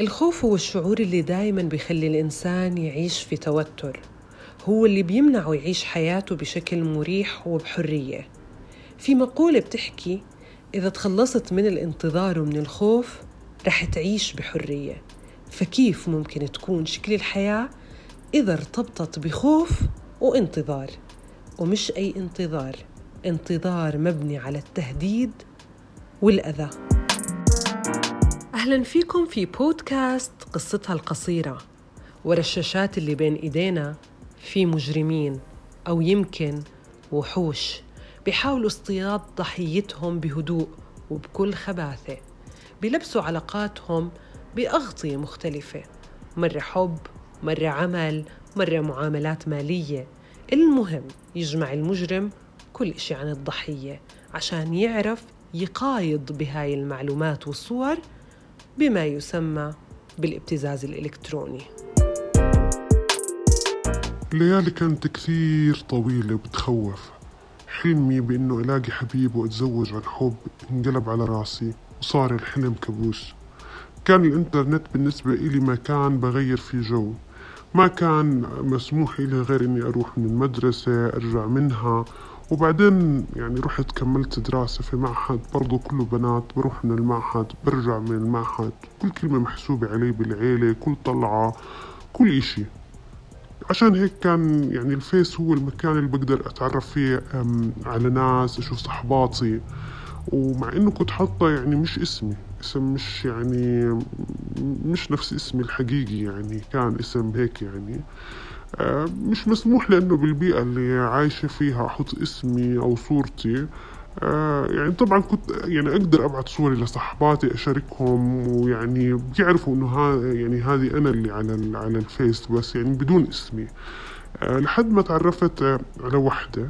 الخوف هو الشعور اللي دايما بيخلي الإنسان يعيش في توتر هو اللي بيمنعه يعيش حياته بشكل مريح وبحرية. في مقولة بتحكي إذا تخلصت من الانتظار ومن الخوف رح تعيش بحرية. فكيف ممكن تكون شكل الحياة إذا ارتبطت بخوف وانتظار؟ ومش أي انتظار انتظار مبني على التهديد والأذى. أهلا فيكم في بودكاست قصتها القصيرة ورا الشاشات اللي بين إيدينا في مجرمين أو يمكن وحوش بيحاولوا اصطياد ضحيتهم بهدوء وبكل خباثة بيلبسوا علاقاتهم بأغطية مختلفة مرة حب مرة عمل مرة معاملات مالية. المهم يجمع المجرم كل إشي عن الضحية عشان يعرف يقايض بهاي المعلومات والصور بما يسمى بالابتزاز الإلكتروني. الليالي كانت كثير طويلة وبتخوف. حلمي بإنه ألاقي حبيب وأتزوج عن حب انقلب على راسي وصار الحلم كابوس. كان الإنترنت بالنسبة إلي مكان بغير فيه جو. ما كان مسموح لي غير إني أروح من المدرسة أرجع منها وبعدين يعني رحت كملت دراسة في معهد برضو كله بنات بروح من المعهد برجع من المعهد كل كلمة محسوبة علي بالعيلة كل طلعة كل إشي. عشان هيك كان يعني الفيس هو المكان اللي بقدر أتعرف فيه على ناس أشوف صحباتي. ومع إنه كنت حاطة يعني مش اسمي اسم مش يعني مش نفس اسمي الحقيقي يعني كان اسم هيك يعني. مش مسموح لأنه بالبيئة اللي عايشة فيها أحط اسمي أو صورتي. آه، يعني طبعا كنت يعني أقدر أبعث صوري لصحباتي أشاركهم ويعني بيعرفوا إنه ها يعني هذه أنا اللي على على الفيس بس يعني بدون اسمي. آه، لحد ما تعرفت على وحدة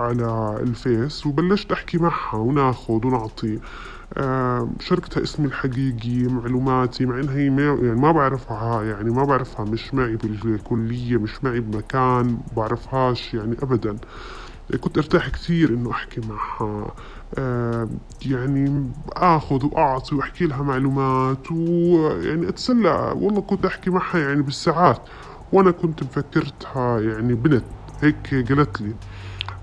على الفيس وبلشت أحكي معها وناخذ ونعطي. شاركتها اسمي الحقيقي معلوماتي مع إنها هي يعني ما بعرفها يعني ما بعرفها مش معي بالكلية مش معي بمكان بعرفهاش يعني ابدا. كنت أرتاح كثير إنه أحكي معها. يعني آخذ وأعطي وأحكي لها معلومات ويعني أتسلى. والله كنت أحكي معها يعني بالساعات وأنا كنت مفكرتها يعني بنت هيك قالت لي.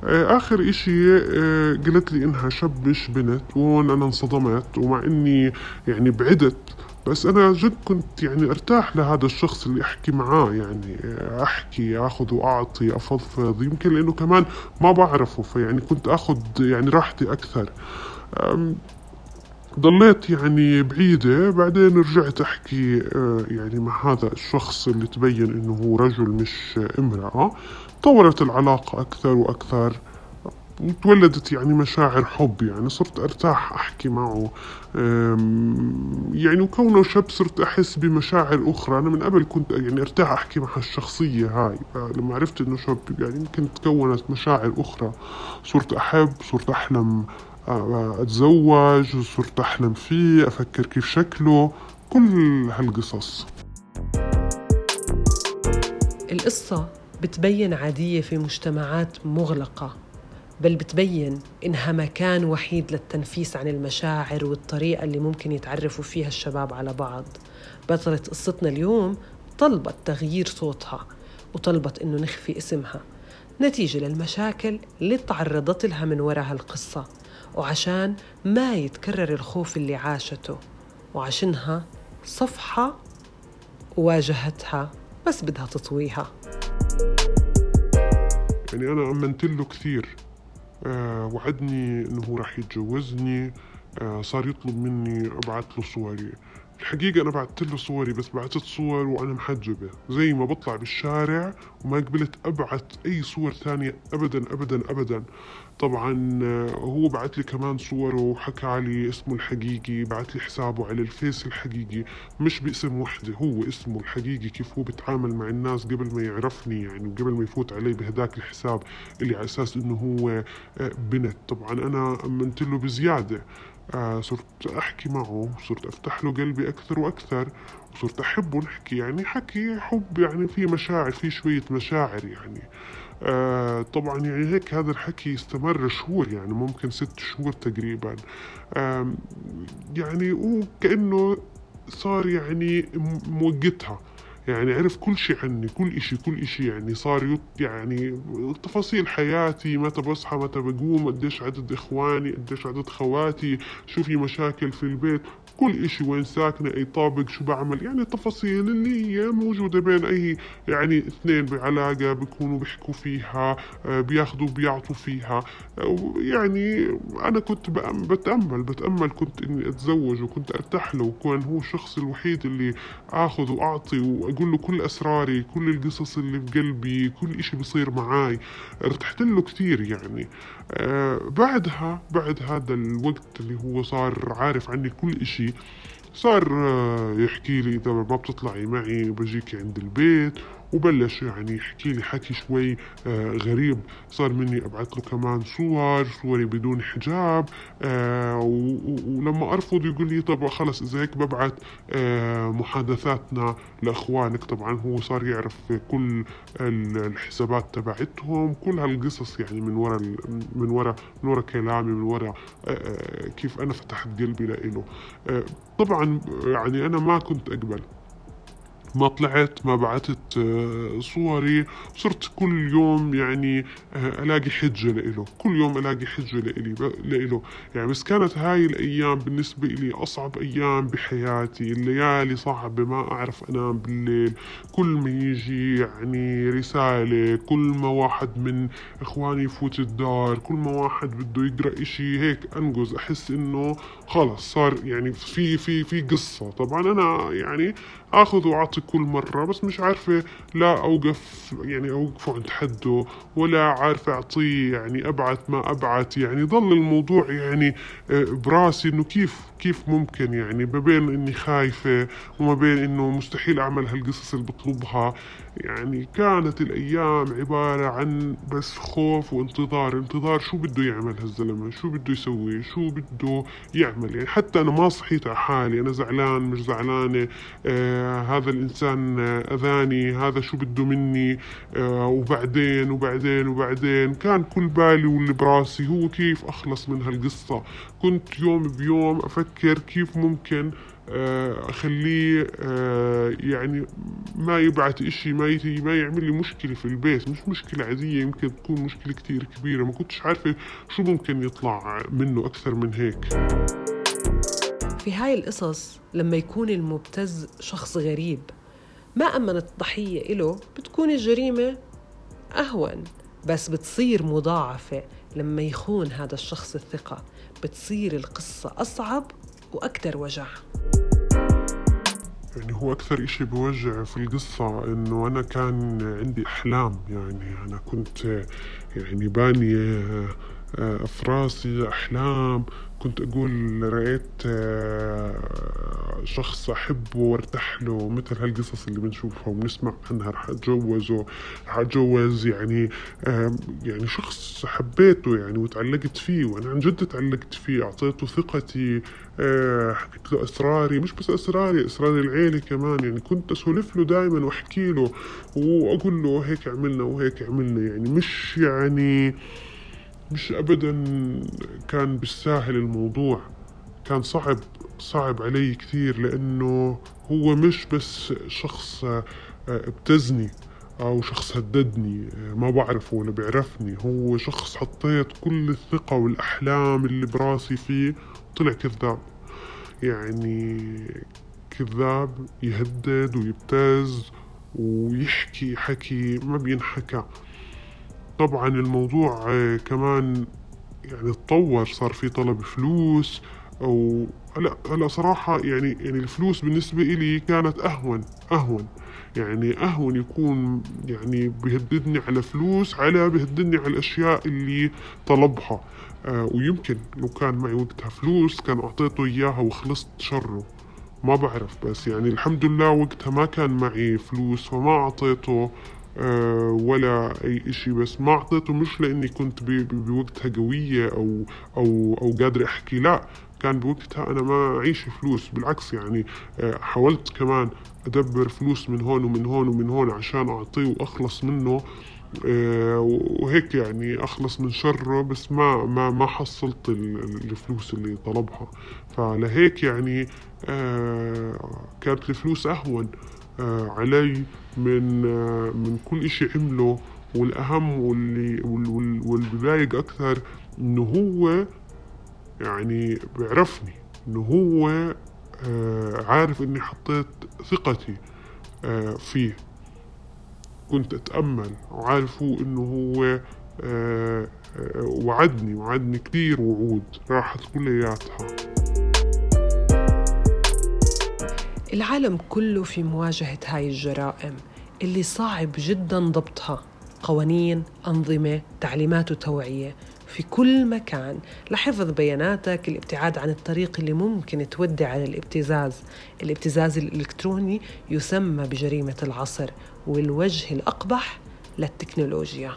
آه، آخر إشي آه، قالت لي إنها شاب مش بنت وهون أنا انصدمت ومع إني يعني بعدت. بس أنا جد كنت يعني أرتاح لهذا الشخص اللي أحكي معاه يعني آه، أحكي أخذ وأعطي أفضفض. يمكن لأنه كمان ما بعرفه فيعني كنت أخذ يعني راحتي أكثر. ضليت يعني بعيدة بعدين رجعت أحكي يعني مع هذا الشخص اللي تبين إنه هو رجل مش امرأة. طورت العلاقة أكثر وأكثر. تولدت يعني مشاعر حب يعني صرت أرتاح أحكي معه. يعني وكونه شاب صرت أحس بمشاعر أخرى. أنا من قبل كنت يعني أرتاح أحكي مع هالشخصية هاي. لما عرفت إنه شاب يعني يمكن تكونت مشاعر أخرى. صرت أحب صرت أحلم. أتزوج صرت أحلم فيه أفكر كيف شكله كل هالقصص. القصة بتبين عادية في مجتمعات مغلقة بل بتبين إنها مكان وحيد للتنفيس عن المشاعر والطريقة اللي ممكن يتعرفوا فيها الشباب على بعض. بطلة قصتنا اليوم طلبت تغيير صوتها وطلبت إنه نخفي اسمها. نتيجة للمشاكل اللي تعرضت لها من وراء هالقصة. وعشان ما يتكرر الخوف اللي عاشته. وعشانها صفحة واجهتها بس بدها تطويها. يعني أنا أمنت له كثير. آه وعدني إنه راح يتجوزني. آه صار يطلب مني أبعث له صوري. الحقيقة أنا بعثت له صوري بس بعثت صور وأنا محجبة. زي ما بطلع بالشارع وما قبلت أبعث أي صور ثانية أبدا أبدا أبدا. طبعا آه، هو بعث لي كمان صوره وحكى علي اسمه الحقيقي بعث لي حسابه على الفيس الحقيقي. مش باسم وحدة هو اسمه الحقيقي كيف هو بيتعامل مع الناس قبل ما يعرفني يعني وقبل ما يفوت علي بهداك الحساب اللي على أساس إنه هو آه، بنت. طبعا أنا أمنت له بزيادة. آه صرت أحكي معه صرت أفتح له قلبي أكثر وأكثر وصرت أحبه نحكي يعني حكي حب يعني في مشاعر في شوية مشاعر يعني. آه طبعا يعني هيك هذا الحكي استمر شهور يعني ممكن ست شهور تقريبا. آه يعني وكأنه صار يعني موقتها. يعني عرف كل شيء عني كل إشي كل إشي يعني صار يعني تفاصيل حياتي متى بصحى متى بقوم قديش عدد إخواني قديش عدد خواتي شو في مشاكل في البيت. كل إشي وين ساكنة أي طابق شو بعمل يعني التفاصيل اللي هي موجودة بين أي يعني اثنين بعلاقة بيكونوا بيحكوا فيها آه، بياخذوا بيعطوا فيها. يعني أنا كنت بتأمل بتأمل كنت إني أتزوج وكنت أرتاح له وكون هو الشخص الوحيد اللي آخذ وأعطي وأقول له كل أسراري كل القصص اللي في قلبي كل إشي بصير معاي. ارتحت له كثير يعني. آه بعدها بعد هذا الوقت اللي هو صار عارف عني كل إشي صار يحكي لي إذا ما بتطلعي معي بجيكي عند البيت. وبلش يعني يحكي لي حكي شوي آه غريب. صار مني أبعث له كمان صور صوري بدون حجاب آه ولما أرفض يقول لي طب خلص إذا هيك ببعث آه محادثاتنا لأخوانك. طبعا هو صار يعرف كل الحسابات تبعتهم كل هالقصص يعني من ورا من ورا من ورا كلامي من ورا كيف أنا فتحت قلبي لإله. طبعا يعني أنا ما كنت أقبل. ما طلعت ما بعثت آه، صوري. صرت كل يوم يعني آه، ألاقي حجة لإله. كل يوم ألاقي حجة لإلي لإله. يعني بس كانت هاي الأيام بالنسبة لي أصعب أيام بحياتي. الليالي صعبة ما أعرف أنام بالليل. كل ما يجي يعني رسالة كل ما واحد من إخواني يفوت الدار كل ما واحد بده يقرأ إشي هيك أنقز. أحس إنه خلص صار يعني في في في قصة. طبعا أنا يعني آخذ وأعطي كل مرة بس مش عارفة لا أوقف يعني اوقفه عند حده ولا عارفة أعطيه يعني أبعث ما أبعث. يعني ضل الموضوع يعني آه، براسي إنه كيف كيف ممكن يعني ما بين إني خايفة وما بين إنه مستحيل أعمل هالقصص اللي بطلبها. يعني كانت الأيام عبارة عن بس خوف وانتظار. انتظار شو بده يعمل هالزلمة؟ شو بده يسوي؟ شو بده يعمل؟ يعني حتى أنا ما صحيت على حالي. أنا زعلان مش زعلانة. آه هذا الإنسان أذاني. هذا شو بده مني؟ آه وبعدين وبعدين وبعدين. كان كل بالي واللي براسي هو كيف أخلص من هالقصة. كنت يوم بيوم أفكر كيف ممكن أخليه آه، يعني ما يبعث إشي ما ما يعمل لي مشكلة في البيت. مش مشكلة عادية يمكن تكون مشكلة كتير كبيرة. ما كنتش عارفة شو ممكن يطلع منه أكثر من هيك. في هاي القصص لما يكون المبتز شخص غريب ما أمنت الضحية إله بتكون الجريمة أهون. بس بتصير مضاعفة لما يخون هذا الشخص الثقة. بتصير القصة أصعب وأكثر وجع. يعني هو أكثر إشي بوجع في القصة إنه أنا كان عندي أحلام يعني أنا كنت يعني باني آه، في راسي أحلام كنت أقول رأيت آه، شخص أحبه وارتاح له مثل هالقصص اللي بنشوفها وبنسمع عنها رح أتجوزه رح أتجوز يعني يعني شخص حبيته يعني وتعلقت فيه وأنا عن جد تعلقت فيه أعطيته ثقتي آه، حكيت له أسراري مش بس أسراري أسرار العيلة كمان يعني كنت أسولف له دائما وأحكي له وأقول له هيك عملنا وهيك عملنا يعني مش يعني مش ابدا كان بالساهل الموضوع. كان صعب صعب علي كثير لأنه هو مش بس شخص آه، ابتزني أو شخص هددني آه، ما بعرفه ولا بيعرفني. هو شخص حطيت كل الثقة والأحلام اللي براسي فيه طلع كذاب. يعني كذاب يهدد ويبتز ويحكي حكي ما بينحكى. طبعا الموضوع آه، كمان يعني تطور صار في طلب فلوس أو لا هلا صراحة يعني يعني الفلوس بالنسبة إلي كانت أهون أهون. يعني أهون يكون يعني بيهددني على فلوس على بيهددني على الأشياء اللي طلبها. آه ويمكن لو كان معي وقتها فلوس كان أعطيته إياها وخلصت شره. ما بعرف بس يعني الحمد لله وقتها ما كان معي فلوس فما أعطيته. ولا أي إشي. بس ما أعطيته مش لأني كنت بوقتها قوية أو أو أو قادر أحكي. لا كان بوقتها أنا ما أعيش فلوس. بالعكس يعني آه، حاولت كمان أدبر فلوس من هون ومن هون ومن هون عشان أعطيه وأخلص منه. آه، وهيك يعني أخلص من شره بس ما ما ما حصلت الفلوس اللي طلبها. فلهيك يعني كانت الفلوس أهون. علي من من كل إشي عمله والأهم واللي واللي بضايق أكثر إنه هو يعني بيعرفني إنه هو آه عارف إني حطيت ثقتي آه فيه. كنت أتأمل وعارف هو إنه هو آه آه وعدني وعدني كثير وعود راحت كلياتها العالم كله في مواجهة هاي الجرائم اللي صعب جدا ضبطها. قوانين أنظمة تعليمات وتوعية. في كل مكان لحفظ بياناتك الابتعاد عن الطريق اللي ممكن تودي على الابتزاز. الابتزاز الإلكتروني يسمى بجريمة العصر والوجه الأقبح للتكنولوجيا.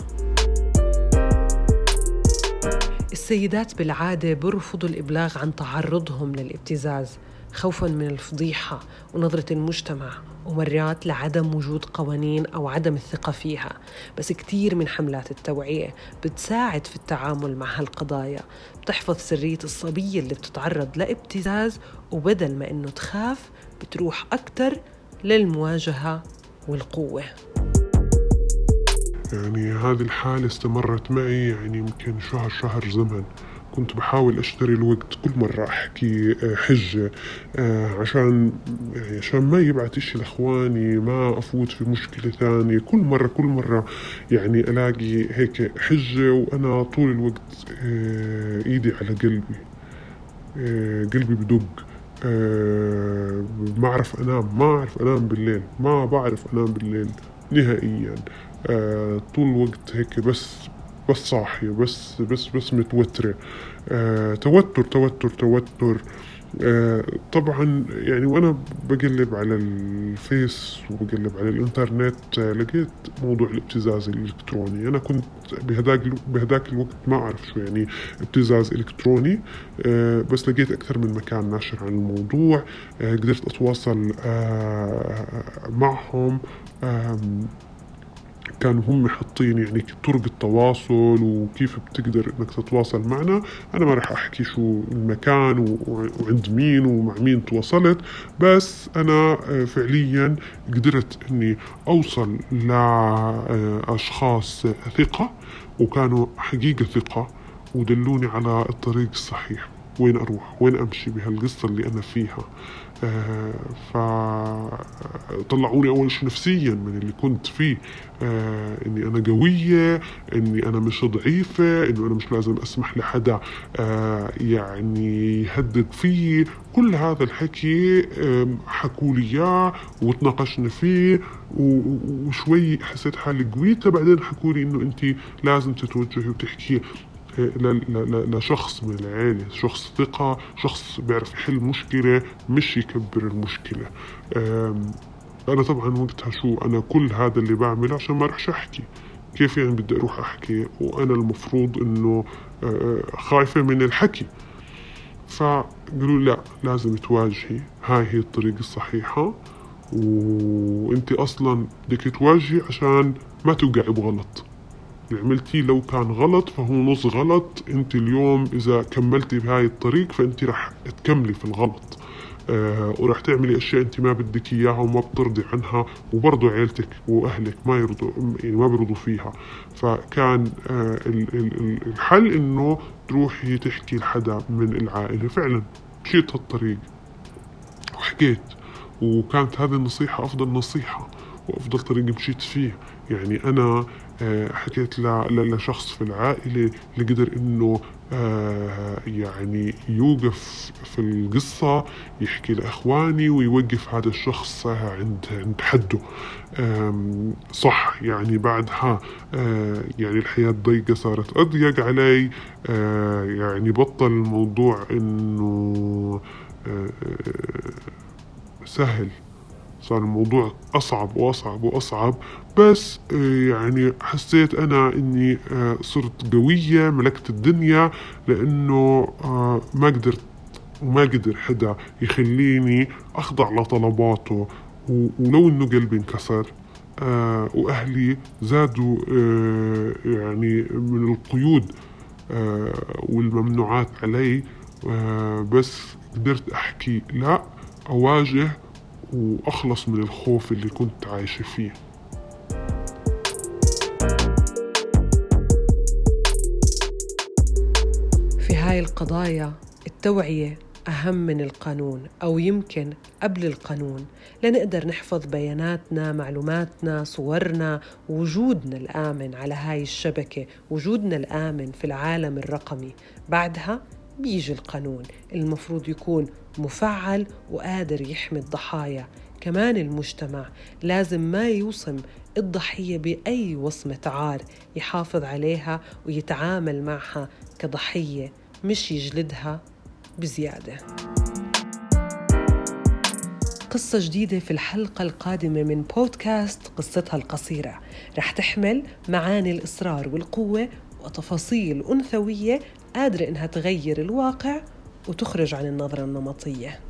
السيدات بالعادة برفضوا الإبلاغ عن تعرضهم للابتزاز. خوفا من الفضيحة ونظرة المجتمع ومرات لعدم وجود قوانين أو عدم الثقة فيها. بس كتير من حملات التوعية بتساعد في التعامل مع هالقضايا. بتحفظ سرية الصبية اللي بتتعرض لابتزاز وبدل ما إنه تخاف بتروح أكتر للمواجهة والقوة. يعني هذه الحالة استمرت معي يعني يمكن شهر شهر زمن. كنت بحاول أشتري الوقت كل مرة أحكي آه، حجة آه، عشان يعني عشان ما يبعت اشي لإخواني ما أفوت في مشكلة ثانية. كل مرة كل مرة يعني ألاقي هيك حجة وأنا طول الوقت آه، إيدي على قلبي قلبي بدق ما أعرف أنام ما أعرف أنام بالليل ما بعرف أنام بالليل نهائيا. طول الوقت هيك بس بس صاحية بس بس بس متوترة آه توتر توتر توتر. آه طبعا يعني وأنا بقلب على الفيس وبقلب على الإنترنت آه لقيت موضوع الابتزاز الإلكتروني. أنا كنت بهداك بهداك الوقت ما أعرف شو يعني ابتزاز إلكتروني. آه بس لقيت أكثر من مكان ناشر عن الموضوع. آه قدرت أتواصل آه معهم. كانوا هم حاطين يعني طرق التواصل وكيف بتقدر إنك تتواصل معنا. أنا ما راح أحكي شو المكان وعند مين ومع مين تواصلت بس أنا آه، فعليا قدرت إني أوصل لاشخاص ثقة وكانوا حقيقة ثقة ودلوني على الطريق الصحيح. وين أروح؟ وين أمشي بهالقصة اللي أنا فيها؟ فطلعوني أول شيء نفسيا من اللي كنت فيه. آه إني أنا قوية إني أنا مش ضعيفة إنه أنا مش لازم أسمح لحدا آه يعني يهدد فيه كل هذا الحكي حكوا لي إياه وتناقشنا فيه وشوي حسيت حالي قويته بعدين حكوا لي إنه انت لازم تتوجهي وتحكي لشخص من العيلة شخص ثقة شخص بيعرف يحل مشكلة مش يكبر المشكلة. أنا طبعا وقتها شو أنا كل هذا اللي بعمله عشان ما رحش أحكي. كيف يعني بدي أروح أحكي؟ وأنا المفروض إنه خايفة من الحكي. فقالوا لا لازم تواجهي. هاي هي الطريقة الصحيحة. وأنت أصلا بدك تواجهي عشان ما توقعي بغلط. اللي عملتيه لو كان غلط فهو نص غلط. انت اليوم إذا كملتي بهاي الطريق فانت رح تكملي في الغلط. آه ورح تعملي أشياء انت ما بدك إياها وما بترضي عنها وبرضه عيلتك وأهلك ما يرضوا يعني ما بيرضوا فيها. فكان آه الحل إنه تروحي تحكي لحدا من العائلة. فعلا مشيت هالطريق وحكيت وكانت هذه النصيحة أفضل نصيحة وأفضل طريق مشيت فيه. يعني أنا حكيت لشخص في العائلة اللي قدر إنه آه، يعني يوقف في القصة يحكي لإخواني ويوقف هذا الشخص عند عند حده. صح يعني بعدها آه، يعني الحياة ضيقة صارت أضيق علي. يعني بطل الموضوع إنه سهل. صار الموضوع أصعب وأصعب وأصعب. بس آه، يعني حسيت أنا إني آه، صرت قوية ملكت الدنيا لأنه آه، ما قدرت وما قدر حدا يخليني أخضع لطلباته. ولو إنه قلبي انكسر وأهلي زادوا يعني من القيود والممنوعات علي بس قدرت أحكي لا أواجه وأخلص من الخوف اللي كنت عايشة فيه. في هاي القضايا التوعية أهم من القانون أو يمكن قبل القانون. لنقدر نحفظ بياناتنا معلوماتنا صورنا وجودنا الآمن على هاي الشبكة وجودنا الآمن في العالم الرقمي. بعدها بيجي القانون. المفروض يكون مفعل وقادر يحمي الضحايا. كمان المجتمع لازم ما يوصم الضحية بأي وصمة عار يحافظ عليها ويتعامل معها كضحية مش يجلدها بزيادة. قصة جديدة في الحلقة القادمة من بودكاست قصتها القصيرة. رح تحمل معاني الإصرار والقوة وتفاصيل أنثوية قادرة إنها تغير الواقع وتخرج عن النظرة النمطية.